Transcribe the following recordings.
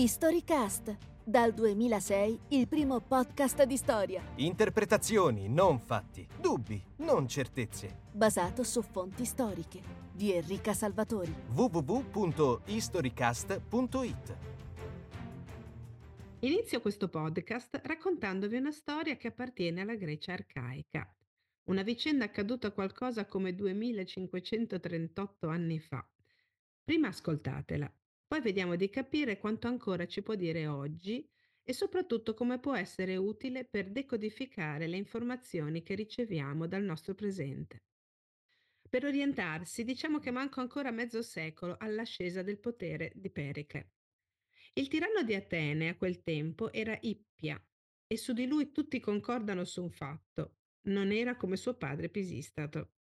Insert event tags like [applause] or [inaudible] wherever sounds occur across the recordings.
Historycast, dal 2006 il primo podcast di storia, Interpretazioni, non fatti. Dubbi, non certezze. basato su fonti storiche, di Enrica Salvatori. www.historycast.it Inizio questo podcast raccontandovi una storia che appartiene alla Grecia arcaica, una vicenda accaduta qualcosa come 2538 anni fa. Prima ascoltatela, poi vediamo di capire quanto ancora ci può dire oggi e soprattutto come può essere utile per decodificare le informazioni che riceviamo dal nostro presente. Per orientarsi, diciamo che manca ancora mezzo secolo all'ascesa del potere di Periche. Il tiranno di Atene a quel tempo era Ippia e su di lui tutti concordano su un fatto: non era come suo padre Pisistato.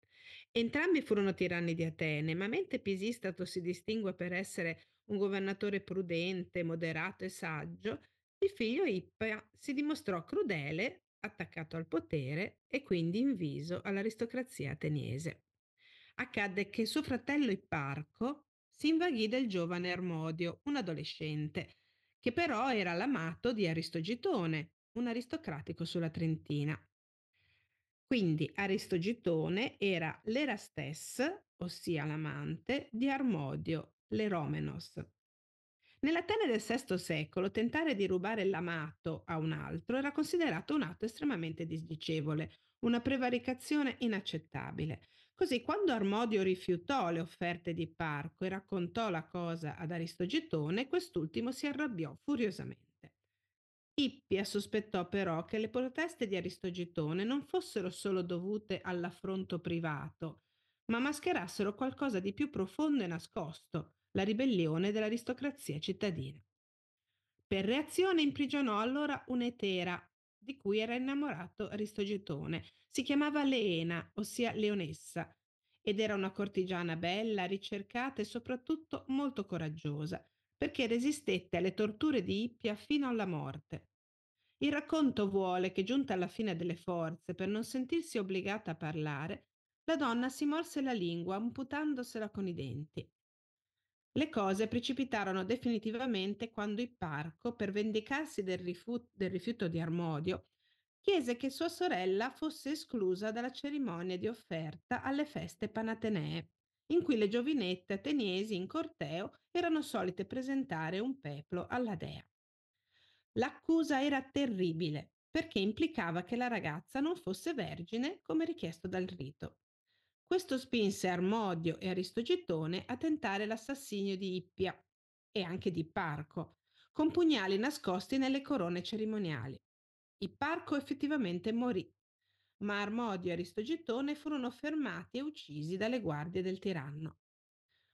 Entrambi furono tiranni di Atene, ma mentre Pisistato si distingue per essere un governatore prudente, moderato e saggio, il figlio Ippia si dimostrò crudele, attaccato al potere e quindi inviso all'aristocrazia ateniese. Accadde che suo fratello Ipparco si invaghì del giovane Armodio, un adolescente, che però era l'amato di Aristogitone, un aristocratico sulla Trentina. Quindi Aristogitone era l'Erastes, ossia l'amante, di Armodio, l'Eromenos. Nell'Atene del VI secolo tentare di rubare l'amato a un altro era considerato un atto estremamente disdicevole, una prevaricazione inaccettabile. Così quando Armodio rifiutò le offerte di Parco e raccontò la cosa ad Aristogitone, quest'ultimo si arrabbiò furiosamente. Ippia sospettò però che le proteste di Aristogitone non fossero solo dovute all'affronto privato, ma mascherassero qualcosa di più profondo e nascosto, la ribellione dell'aristocrazia cittadina. Per reazione imprigionò allora un'etera, di cui era innamorato Aristogitone. Si chiamava Leena, ossia Leonessa, ed era una cortigiana bella, ricercata e soprattutto molto coraggiosa, perché resistette alle torture di Ippia fino alla morte. Il racconto vuole che, giunta alla fine delle forze, per non sentirsi obbligata a parlare, la donna si morse la lingua amputandosela con i denti. Le cose precipitarono definitivamente quando Ipparco, per vendicarsi del, rifu- del rifiuto di Armodio, chiese che sua sorella fosse esclusa dalla cerimonia di offerta alle feste panatenee, in cui le giovinette ateniesi in corteo erano solite presentare un peplo alla dea. L'accusa era terribile perché implicava che la ragazza non fosse vergine come richiesto dal rito. Questo spinse Armodio e Aristogitone a tentare l'assassinio di Ippia e anche di Ipparco, con pugnali nascosti nelle corone cerimoniali. Ipparco effettivamente morì, ma Armodio e Aristogitone furono fermati e uccisi dalle guardie del tiranno.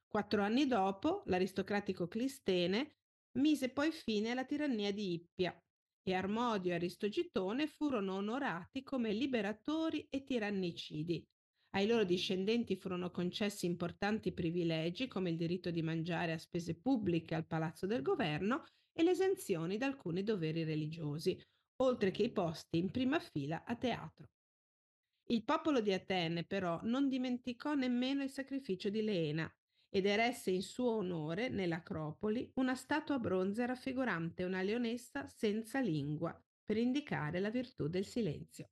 Quattro anni dopo, l'aristocratico Clistene mise poi fine alla tirannia di Ippia e Armodio e Aristogitone furono onorati come liberatori e tirannicidi, ai loro discendenti furono concessi importanti privilegi come il diritto di mangiare a spese pubbliche al palazzo del governo e l'esenzione da alcuni doveri religiosi, oltre che i posti in prima fila a teatro. Il popolo di Atene però non dimenticò nemmeno il sacrificio di Leena ed eresse in suo onore nell'Acropoli una statua bronze raffigurante una leonessa senza lingua per indicare la virtù del silenzio.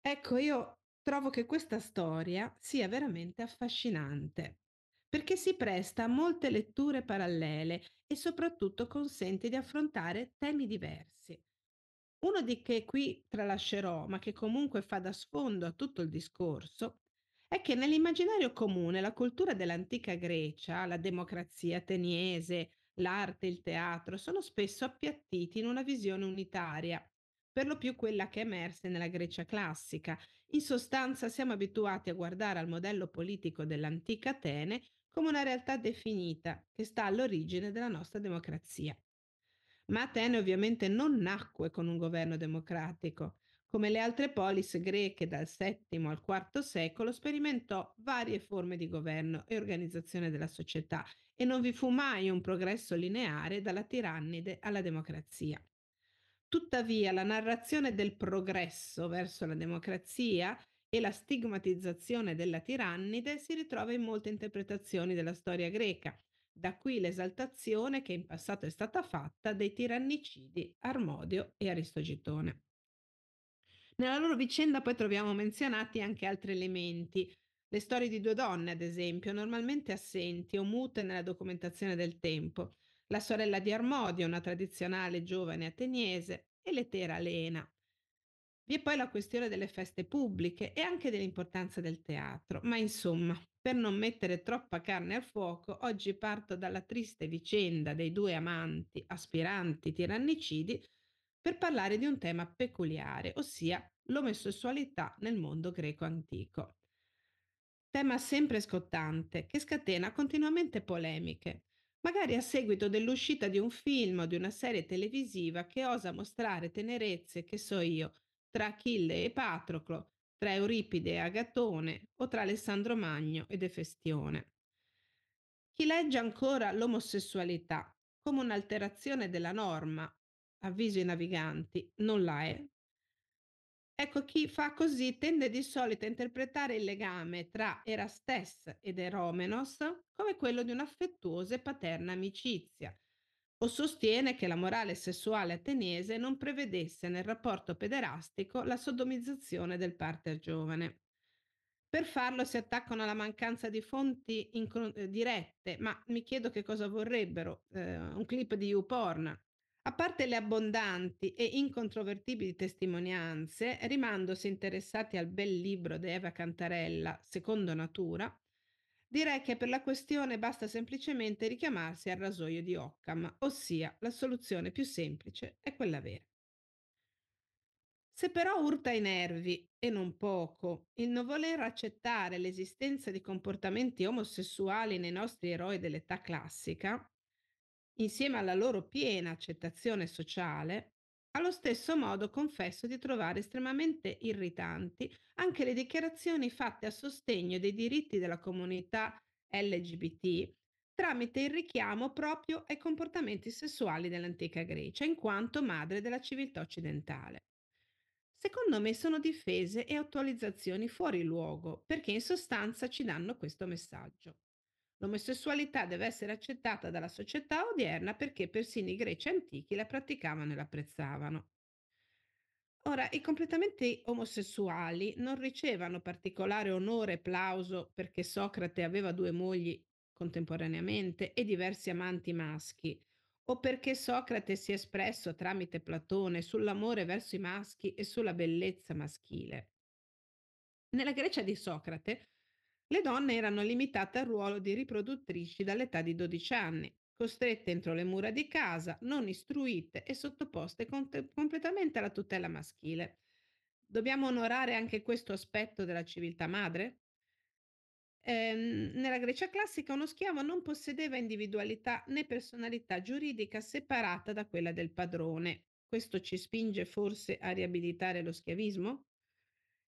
Ecco, io trovo che questa storia sia veramente affascinante perché si presta a molte letture parallele e soprattutto consente di affrontare temi diversi. Uno di che qui tralascerò, ma che comunque fa da sfondo a tutto il discorso, è che nell'immaginario comune la cultura dell'antica Grecia, la democrazia ateniese, l'arte, il teatro sono spesso appiattiti in una visione unitaria, per lo più quella che emerse nella Grecia classica. In sostanza siamo abituati a guardare al modello politico dell'antica Atene come una realtà definita che sta all'origine della nostra democrazia. Ma Atene ovviamente non nacque con un governo democratico. Come le altre polis greche dal VII al IV secolo sperimentò varie forme di governo e organizzazione della società e non vi fu mai un progresso lineare dalla tirannide alla democrazia. Tuttavia la narrazione del progresso verso la democrazia e la stigmatizzazione della tirannide si ritrova in molte interpretazioni della storia greca, Da qui l'esaltazione che in passato è stata fatta dei tirannicidi Armodio e Aristogitone. Nella loro vicenda poi troviamo menzionati anche altri elementi. Le storie di due donne, ad esempio, normalmente assenti o mute nella documentazione del tempo. La sorella di Armodio, una tradizionale giovane ateniese, e l'etera Lena. Vi è poi la questione delle feste pubbliche e anche dell'importanza del teatro, ma insomma, per non mettere troppa carne al fuoco, oggi parto dalla triste vicenda dei due amanti aspiranti tirannicidi per parlare di un tema peculiare, ossia l'omosessualità nel mondo greco antico. Tema sempre scottante, che scatena continuamente polemiche, magari a seguito dell'uscita di un film o di una serie televisiva che osa mostrare tenerezze, che so io, tra Achille e Patroclo, tra Euripide e Agatone o tra Alessandro Magno ed Efestione. Chi legge ancora l'omosessualità come un'alterazione della norma, avviso i naviganti, non la è, Ecco, chi fa così tende di solito a interpretare il legame tra Erastes ed Eromenos come quello di un'affettuosa e paterna amicizia, o sostiene che la morale sessuale ateniese non prevedesse nel rapporto pederastico la sodomizzazione del partner giovane. Per farlo si attaccano alla mancanza di fonti incro- eh, dirette, ma mi chiedo che cosa vorrebbero, eh, un clip di YouPorn, a parte le abbondanti e incontrovertibili testimonianze, rimandosi interessati al bel libro di Eva Cantarella, Secondo Natura, direi che per la questione basta semplicemente richiamarsi al rasoio di Occam, ossia la soluzione più semplice è quella vera. Se però urta i nervi, e non poco, il non voler accettare l'esistenza di comportamenti omosessuali nei nostri eroi dell'età classica, insieme alla loro piena accettazione sociale, allo stesso modo confesso di trovare estremamente irritanti anche le dichiarazioni fatte a sostegno dei diritti della comunità LGBT tramite il richiamo proprio ai comportamenti sessuali dell'antica Grecia, in quanto madre della civiltà occidentale. Secondo me sono difese e attualizzazioni fuori luogo, perché in sostanza ci danno questo messaggio. L'omosessualità deve essere accettata dalla società odierna perché persino i greci antichi la praticavano e l'apprezzavano. Ora, i completamente omosessuali non ricevono particolare onore e plauso perché Socrate aveva due mogli contemporaneamente e diversi amanti maschi, o perché Socrate si è espresso tramite Platone sull'amore verso i maschi e sulla bellezza maschile. Nella Grecia di Socrate le donne erano limitate al ruolo di riproduttrici dall'età di 12 anni, costrette entro le mura di casa, non istruite e sottoposte cont- completamente alla tutela maschile. Dobbiamo onorare anche questo aspetto della civiltà madre? Ehm, nella Grecia classica uno schiavo non possedeva individualità né personalità giuridica separata da quella del padrone. Questo ci spinge forse a riabilitare lo schiavismo?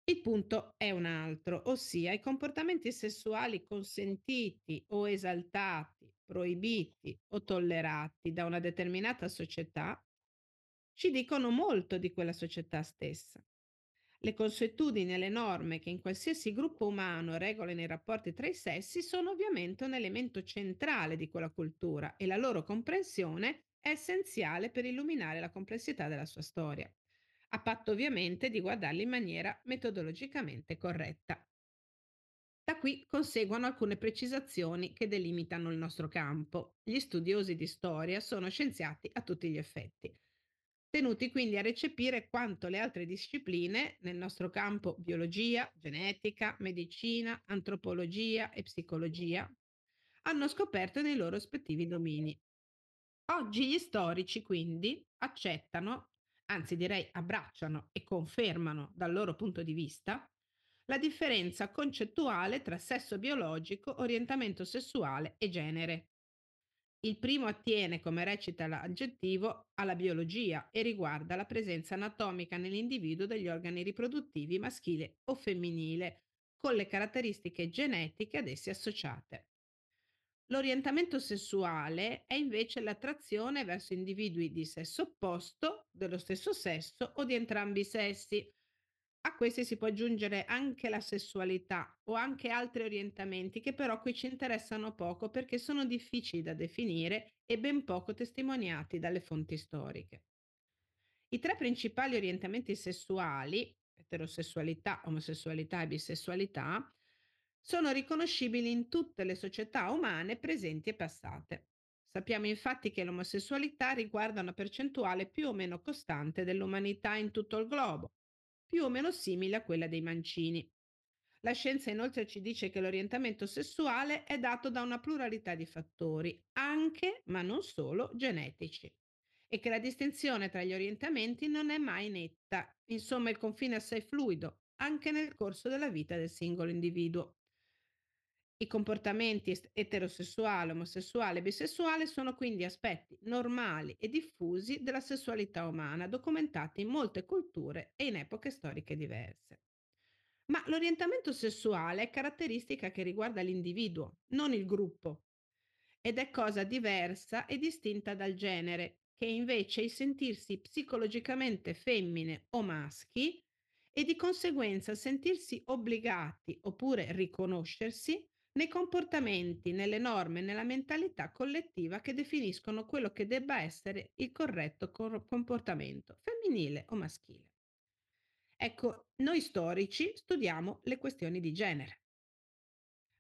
Il punto è un altro, ossia i comportamenti sessuali consentiti o esaltati, proibiti o tollerati da una determinata società ci dicono molto di quella società stessa. Le consuetudini e le norme che in qualsiasi gruppo umano regolano i rapporti tra i sessi sono ovviamente un elemento centrale di quella cultura e la loro comprensione è essenziale per illuminare la complessità della sua storia a patto ovviamente di guardarli in maniera metodologicamente corretta. Da qui conseguono alcune precisazioni che delimitano il nostro campo. Gli studiosi di storia sono scienziati a tutti gli effetti, tenuti quindi a recepire quanto le altre discipline nel nostro campo biologia, genetica, medicina, antropologia e psicologia hanno scoperto nei loro rispettivi domini. Oggi gli storici quindi accettano anzi direi abbracciano e confermano dal loro punto di vista la differenza concettuale tra sesso biologico, orientamento sessuale e genere. Il primo attiene, come recita l'aggettivo, alla biologia e riguarda la presenza anatomica nell'individuo degli organi riproduttivi maschile o femminile, con le caratteristiche genetiche ad essi associate. L'orientamento sessuale è invece l'attrazione verso individui di sesso opposto, dello stesso sesso o di entrambi i sessi, A questi si può aggiungere anche la sessualità o anche altri orientamenti che però qui ci interessano poco perché sono difficili da definire e ben poco testimoniati dalle fonti storiche. I tre principali orientamenti sessuali, eterosessualità, omosessualità e bisessualità, sono riconoscibili in tutte le società umane presenti e passate. Sappiamo infatti che l'omosessualità riguarda una percentuale più o meno costante dell'umanità in tutto il globo, più o meno simile a quella dei mancini. La scienza inoltre ci dice che l'orientamento sessuale è dato da una pluralità di fattori, anche, ma non solo, genetici e che la distinzione tra gli orientamenti non è mai netta. Insomma, il confine è assai fluido, anche nel corso della vita del singolo individuo. I comportamenti eterosessuale, omosessuale e bisessuale sono quindi aspetti normali e diffusi della sessualità umana, documentati in molte culture e in epoche storiche diverse. Ma l'orientamento sessuale è caratteristica che riguarda l'individuo, non il gruppo, ed è cosa diversa e distinta dal genere, che invece è il sentirsi psicologicamente femmine o maschi e di conseguenza sentirsi obbligati oppure riconoscersi nei comportamenti, nelle norme, nella mentalità collettiva che definiscono quello che debba essere il corretto comportamento femminile o maschile. Ecco, noi storici studiamo le questioni di genere.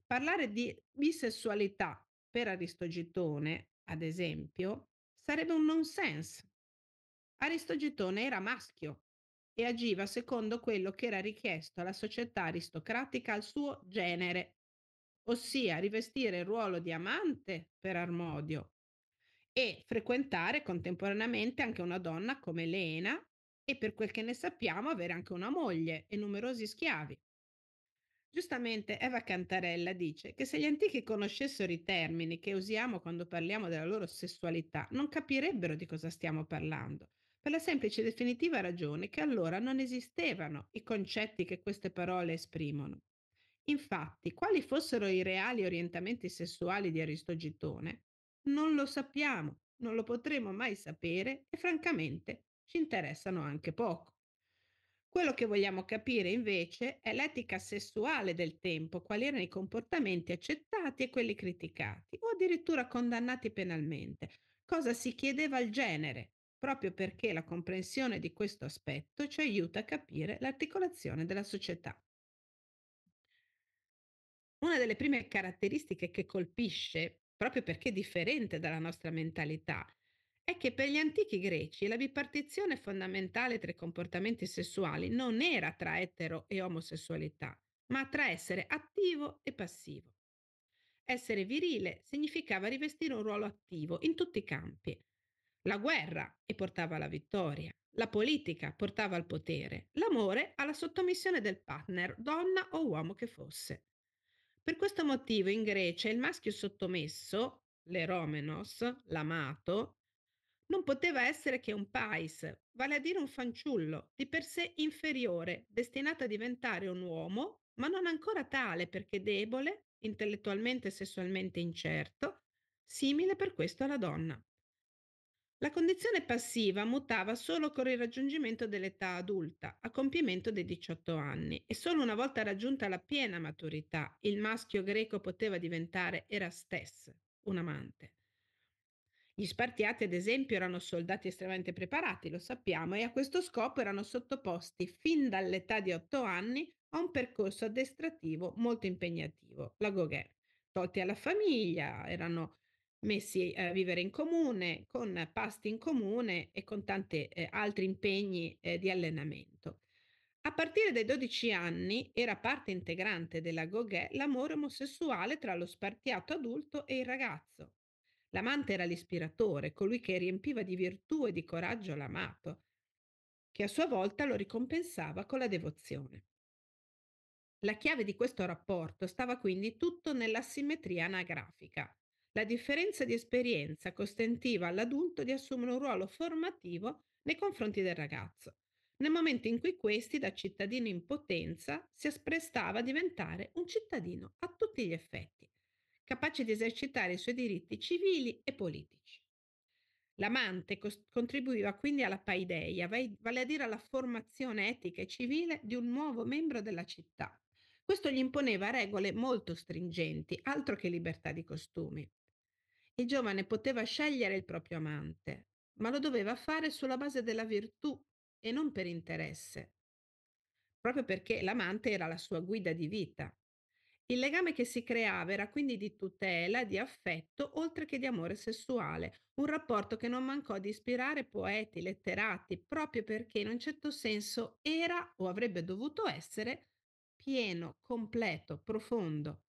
Parlare di bisessualità per Aristogitone, ad esempio, sarebbe un nonsense. Aristogitone era maschio e agiva secondo quello che era richiesto alla società aristocratica al suo genere, ossia rivestire il ruolo di amante per Armodio e frequentare contemporaneamente anche una donna come Lena e per quel che ne sappiamo avere anche una moglie e numerosi schiavi. Giustamente Eva Cantarella dice che se gli antichi conoscessero i termini che usiamo quando parliamo della loro sessualità, non capirebbero di cosa stiamo parlando, per la semplice e definitiva ragione che allora non esistevano i concetti che queste parole esprimono. Infatti, quali fossero i reali orientamenti sessuali di Aristogitone, non lo sappiamo, non lo potremo mai sapere e francamente ci interessano anche poco. Quello che vogliamo capire invece è l'etica sessuale del tempo, quali erano i comportamenti accettati e quelli criticati o addirittura condannati penalmente, cosa si chiedeva al genere, proprio perché la comprensione di questo aspetto ci aiuta a capire l'articolazione della società. Una delle prime caratteristiche che colpisce, proprio perché è differente dalla nostra mentalità, è che per gli antichi greci la bipartizione fondamentale tra i comportamenti sessuali non era tra etero e omosessualità, ma tra essere attivo e passivo. Essere virile significava rivestire un ruolo attivo in tutti i campi. La guerra e portava alla vittoria, la politica portava al potere, l'amore alla sottomissione del partner, donna o uomo che fosse. Per questo motivo in Grecia il maschio sottomesso, l'eromenos, l'amato, non poteva essere che un pais, vale a dire un fanciullo, di per sé inferiore, destinato a diventare un uomo, ma non ancora tale perché debole, intellettualmente e sessualmente incerto, simile per questo alla donna. La condizione passiva mutava solo con il raggiungimento dell'età adulta, a compimento dei 18 anni, e solo una volta raggiunta la piena maturità il maschio greco poteva diventare erastes, un amante. Gli Spartiati, ad esempio, erano soldati estremamente preparati, lo sappiamo, e a questo scopo erano sottoposti fin dall'età di 8 anni a un percorso addestrativo molto impegnativo, la Gauguin. Tolti alla famiglia, erano messi a vivere in comune, con pasti in comune e con tanti eh, altri impegni eh, di allenamento. A partire dai 12 anni era parte integrante della Gauguin l'amore omosessuale tra lo spartiato adulto e il ragazzo. L'amante era l'ispiratore, colui che riempiva di virtù e di coraggio l'amato, che a sua volta lo ricompensava con la devozione. La chiave di questo rapporto stava quindi tutto nell'asimmetria anagrafica. La differenza di esperienza consentiva all'adulto di assumere un ruolo formativo nei confronti del ragazzo, nel momento in cui questi, da cittadino in potenza, si apprestava a diventare un cittadino a tutti gli effetti, capace di esercitare i suoi diritti civili e politici. L'amante cos- contribuiva quindi alla paideia, vale a dire alla formazione etica e civile di un nuovo membro della città. Questo gli imponeva regole molto stringenti, altro che libertà di costumi. Il giovane poteva scegliere il proprio amante, ma lo doveva fare sulla base della virtù e non per interesse, proprio perché l'amante era la sua guida di vita. Il legame che si creava era quindi di tutela, di affetto, oltre che di amore sessuale, un rapporto che non mancò di ispirare poeti, letterati, proprio perché in un certo senso era o avrebbe dovuto essere pieno, completo, profondo.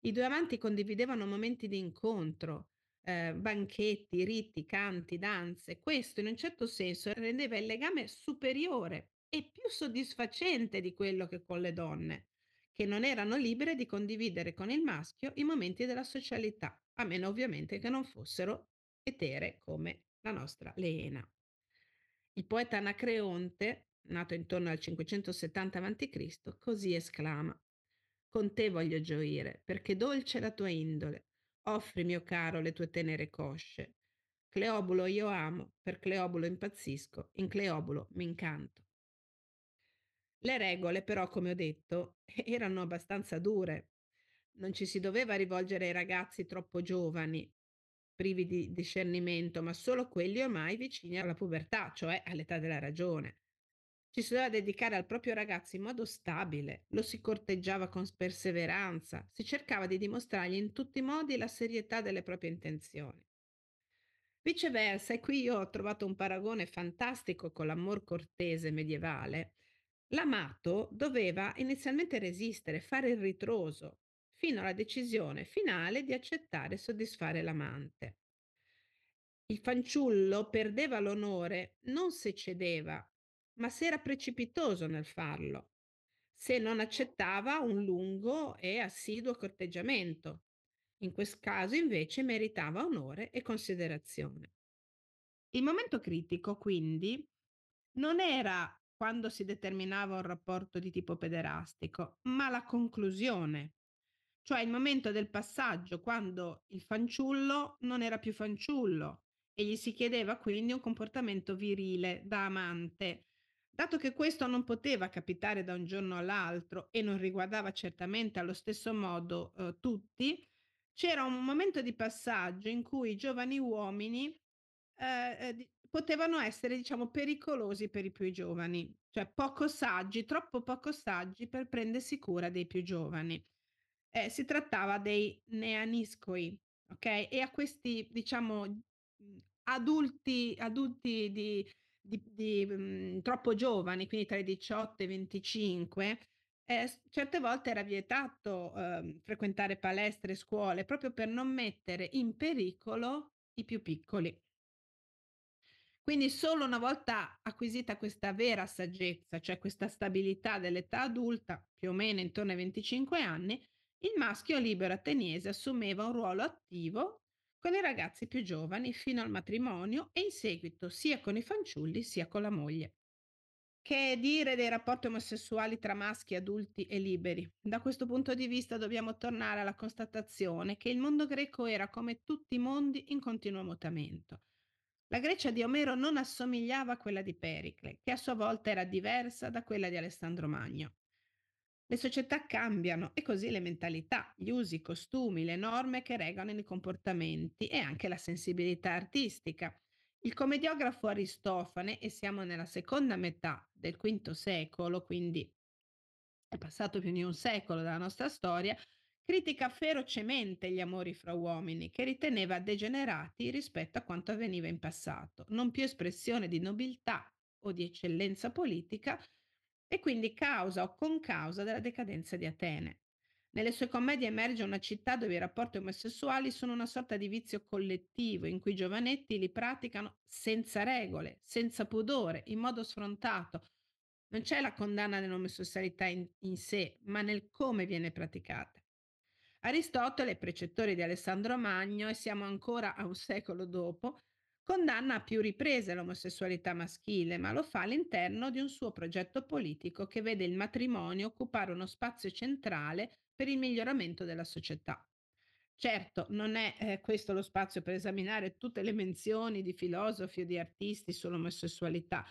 I due amanti condividevano momenti di incontro, eh, banchetti, riti, canti, danze. Questo in un certo senso rendeva il legame superiore e più soddisfacente di quello che con le donne, che non erano libere di condividere con il maschio i momenti della socialità, a meno ovviamente che non fossero etere come la nostra Leena. Il poeta Anacreonte, nato intorno al 570 a.C., così esclama con te voglio gioire, perché dolce la tua indole. Offri, mio caro, le tue tenere cosce. Cleobulo io amo, per Cleobulo impazzisco, in Cleobulo mi incanto. Le regole, però, come ho detto, [laughs] erano abbastanza dure. Non ci si doveva rivolgere ai ragazzi troppo giovani, privi di discernimento, ma solo quelli ormai vicini alla pubertà, cioè all'età della ragione. Ci si doveva dedicare al proprio ragazzo in modo stabile, lo si corteggiava con perseveranza, si cercava di dimostrargli in tutti i modi la serietà delle proprie intenzioni. Viceversa, e qui io ho trovato un paragone fantastico con l'amor cortese medievale, l'amato doveva inizialmente resistere, fare il ritroso, fino alla decisione finale di accettare e soddisfare l'amante. Il fanciullo perdeva l'onore non se cedeva, ma se era precipitoso nel farlo, se non accettava un lungo e assiduo corteggiamento. In questo caso invece meritava onore e considerazione. Il momento critico, quindi, non era quando si determinava un rapporto di tipo pederastico, ma la conclusione, cioè il momento del passaggio quando il fanciullo non era più fanciullo e gli si chiedeva quindi un comportamento virile da amante, Dato che questo non poteva capitare da un giorno all'altro e non riguardava certamente allo stesso modo eh, tutti, c'era un momento di passaggio in cui i giovani uomini eh, eh, potevano essere, diciamo, pericolosi per i più giovani, cioè poco saggi, troppo poco saggi per prendersi cura dei più giovani. Eh, si trattava dei neaniscoi, ok? E a questi, diciamo, adulti, adulti di di, di mh, troppo giovani, quindi tra i 18 e i 25, eh, certe volte era vietato eh, frequentare palestre e scuole proprio per non mettere in pericolo i più piccoli. Quindi solo una volta acquisita questa vera saggezza, cioè questa stabilità dell'età adulta, più o meno intorno ai 25 anni, il maschio libero ateniese assumeva un ruolo attivo con i ragazzi più giovani fino al matrimonio e in seguito sia con i fanciulli sia con la moglie. Che dire dei rapporti omosessuali tra maschi adulti e liberi? Da questo punto di vista dobbiamo tornare alla constatazione che il mondo greco era come tutti i mondi in continuo mutamento. La Grecia di Omero non assomigliava a quella di Pericle, che a sua volta era diversa da quella di Alessandro Magno. Le società cambiano e così le mentalità, gli usi, i costumi, le norme che regolano i comportamenti e anche la sensibilità artistica. Il commediografo Aristofane, e siamo nella seconda metà del V secolo, quindi è passato più di un secolo dalla nostra storia, critica ferocemente gli amori fra uomini, che riteneva degenerati rispetto a quanto avveniva in passato, non più espressione di nobiltà o di eccellenza politica, e quindi causa o concausa della decadenza di Atene. Nelle sue commedie emerge una città dove i rapporti omosessuali sono una sorta di vizio collettivo in cui i giovanetti li praticano senza regole, senza pudore, in modo sfrontato. Non c'è la condanna dell'omosessualità in, in sé, ma nel come viene praticata. Aristotele, precettore di Alessandro Magno, e siamo ancora a un secolo dopo, Condanna a più riprese l'omosessualità maschile, ma lo fa all'interno di un suo progetto politico che vede il matrimonio occupare uno spazio centrale per il miglioramento della società. Certo, non è eh, questo lo spazio per esaminare tutte le menzioni di filosofi o di artisti sull'omosessualità.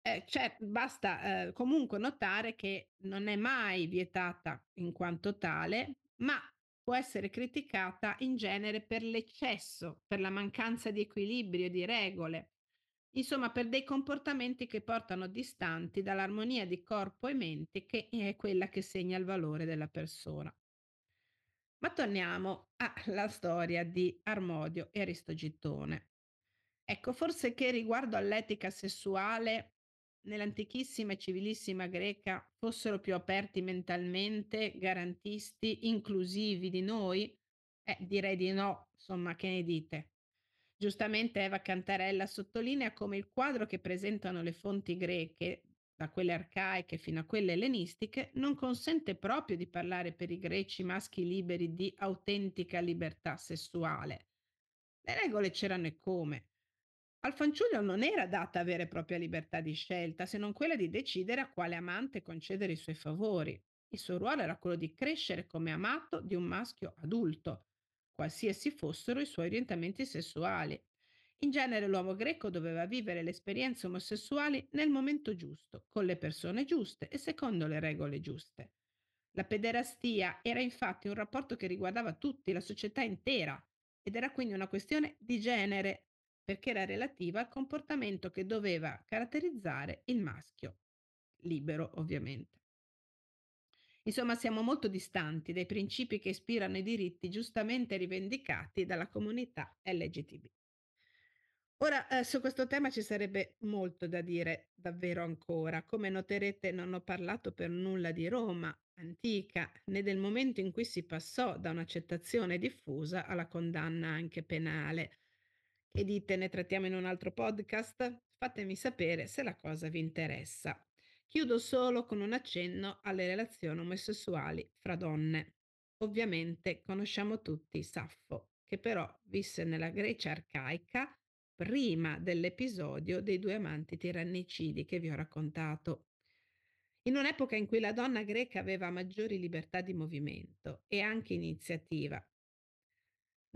Eh, cioè, basta eh, comunque notare che non è mai vietata in quanto tale, ma può essere criticata in genere per l'eccesso, per la mancanza di equilibrio, di regole, insomma per dei comportamenti che portano distanti dall'armonia di corpo e mente che è quella che segna il valore della persona. Ma torniamo alla storia di Armodio e Aristogitone. Ecco, forse che riguardo all'etica sessuale nell'antichissima e civilissima greca fossero più aperti mentalmente, garantisti, inclusivi di noi? Eh, direi di no, insomma, che ne dite? Giustamente Eva Cantarella sottolinea come il quadro che presentano le fonti greche, da quelle arcaiche fino a quelle ellenistiche, non consente proprio di parlare per i greci maschi liberi di autentica libertà sessuale. Le regole c'erano e come. Al fanciullo non era data vera e propria libertà di scelta, se non quella di decidere a quale amante concedere i suoi favori. Il suo ruolo era quello di crescere come amato di un maschio adulto, qualsiasi fossero i suoi orientamenti sessuali. In genere l'uomo greco doveva vivere le esperienze omosessuali nel momento giusto, con le persone giuste e secondo le regole giuste. La pederastia era infatti un rapporto che riguardava tutti, la società intera, ed era quindi una questione di genere, perché era relativa al comportamento che doveva caratterizzare il maschio, libero ovviamente. Insomma, siamo molto distanti dai principi che ispirano i diritti giustamente rivendicati dalla comunità LGTB. Ora, eh, su questo tema ci sarebbe molto da dire davvero ancora. Come noterete, non ho parlato per nulla di Roma antica, né del momento in cui si passò da un'accettazione diffusa alla condanna anche penale. Che dite, ne trattiamo in un altro podcast? Fatemi sapere se la cosa vi interessa. Chiudo solo con un accenno alle relazioni omosessuali fra donne. Ovviamente conosciamo tutti Saffo, che però visse nella Grecia arcaica prima dell'episodio dei due amanti tirannicidi che vi ho raccontato. In un'epoca in cui la donna greca aveva maggiori libertà di movimento e anche iniziativa,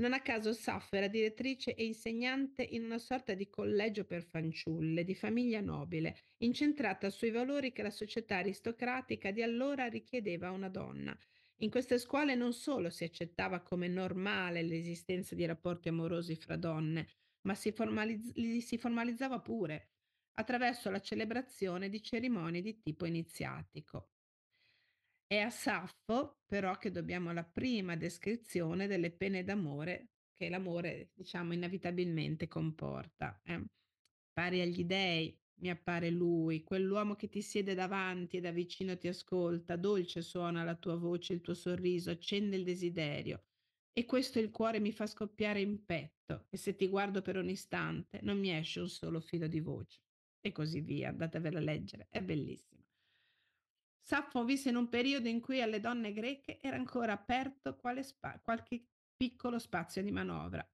non a caso Saffo era direttrice e insegnante in una sorta di collegio per fanciulle di famiglia nobile, incentrata sui valori che la società aristocratica di allora richiedeva a una donna. In queste scuole non solo si accettava come normale l'esistenza di rapporti amorosi fra donne, ma si, formalizz- li si formalizzava pure attraverso la celebrazione di cerimonie di tipo iniziatico. È a Saffo, però, che dobbiamo la prima descrizione delle pene d'amore che l'amore, diciamo, inevitabilmente comporta. Eh. Pari agli dei, mi appare lui, quell'uomo che ti siede davanti e da vicino ti ascolta, dolce suona la tua voce, il tuo sorriso, accende il desiderio. E questo il cuore mi fa scoppiare in petto, e se ti guardo per un istante non mi esce un solo filo di voce. E così via, andatevela a leggere, è bellissimo. Saffo visse in un periodo in cui alle donne greche era ancora aperto spa- qualche piccolo spazio di manovra.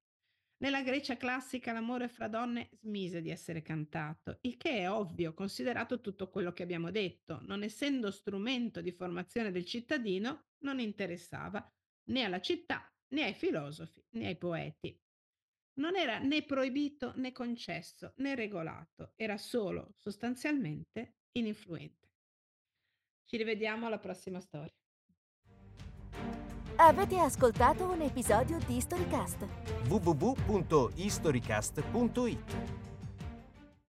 Nella Grecia classica l'amore fra donne smise di essere cantato, il che è ovvio, considerato tutto quello che abbiamo detto. Non essendo strumento di formazione del cittadino, non interessava né alla città, né ai filosofi, né ai poeti. Non era né proibito né concesso né regolato, era solo sostanzialmente ininfluente. Ci rivediamo alla prossima storia. Avete ascoltato un episodio di Storycast? www.historycast.it